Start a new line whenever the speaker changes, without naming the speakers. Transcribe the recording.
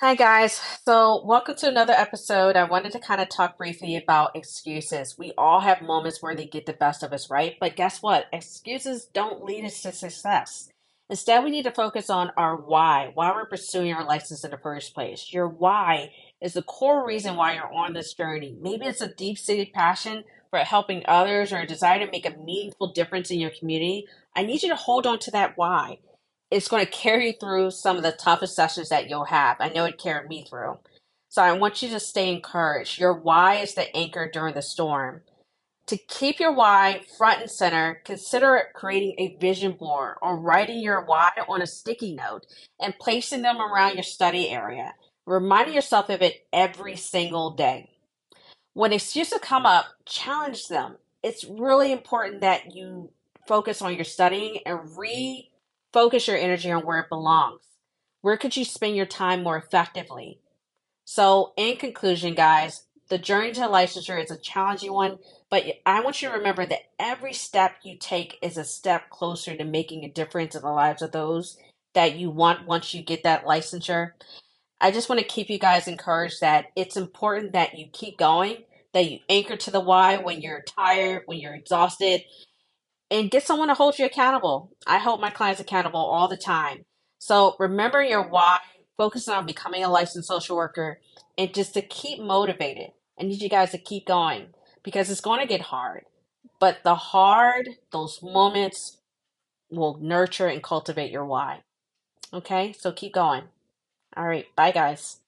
Hi, guys. So, welcome to another episode. I wanted to kind of talk briefly about excuses. We all have moments where they get the best of us, right? But guess what? Excuses don't lead us to success. Instead, we need to focus on our why, why we're pursuing our license in the first place. Your why is the core reason why you're on this journey. Maybe it's a deep seated passion for helping others or a desire to make a meaningful difference in your community. I need you to hold on to that why it's going to carry you through some of the toughest sessions that you'll have. I know it carried me through. So I want you to stay encouraged. Your why is the anchor during the storm. To keep your why front and center, consider creating a vision board or writing your why on a sticky note and placing them around your study area, reminding yourself of it every single day. When excuses come up, challenge them. It's really important that you focus on your studying and read Focus your energy on where it belongs. Where could you spend your time more effectively? So, in conclusion, guys, the journey to licensure is a challenging one, but I want you to remember that every step you take is a step closer to making a difference in the lives of those that you want once you get that licensure. I just want to keep you guys encouraged that it's important that you keep going, that you anchor to the why when you're tired, when you're exhausted, and get someone to hold you accountable. I hold my clients accountable all the time. So remember your why, focus on becoming a licensed social worker, and just to keep motivated. I need you guys to keep going because it's going to get hard. But the hard, those moments will nurture and cultivate your why. Okay, so keep going. All right, bye guys.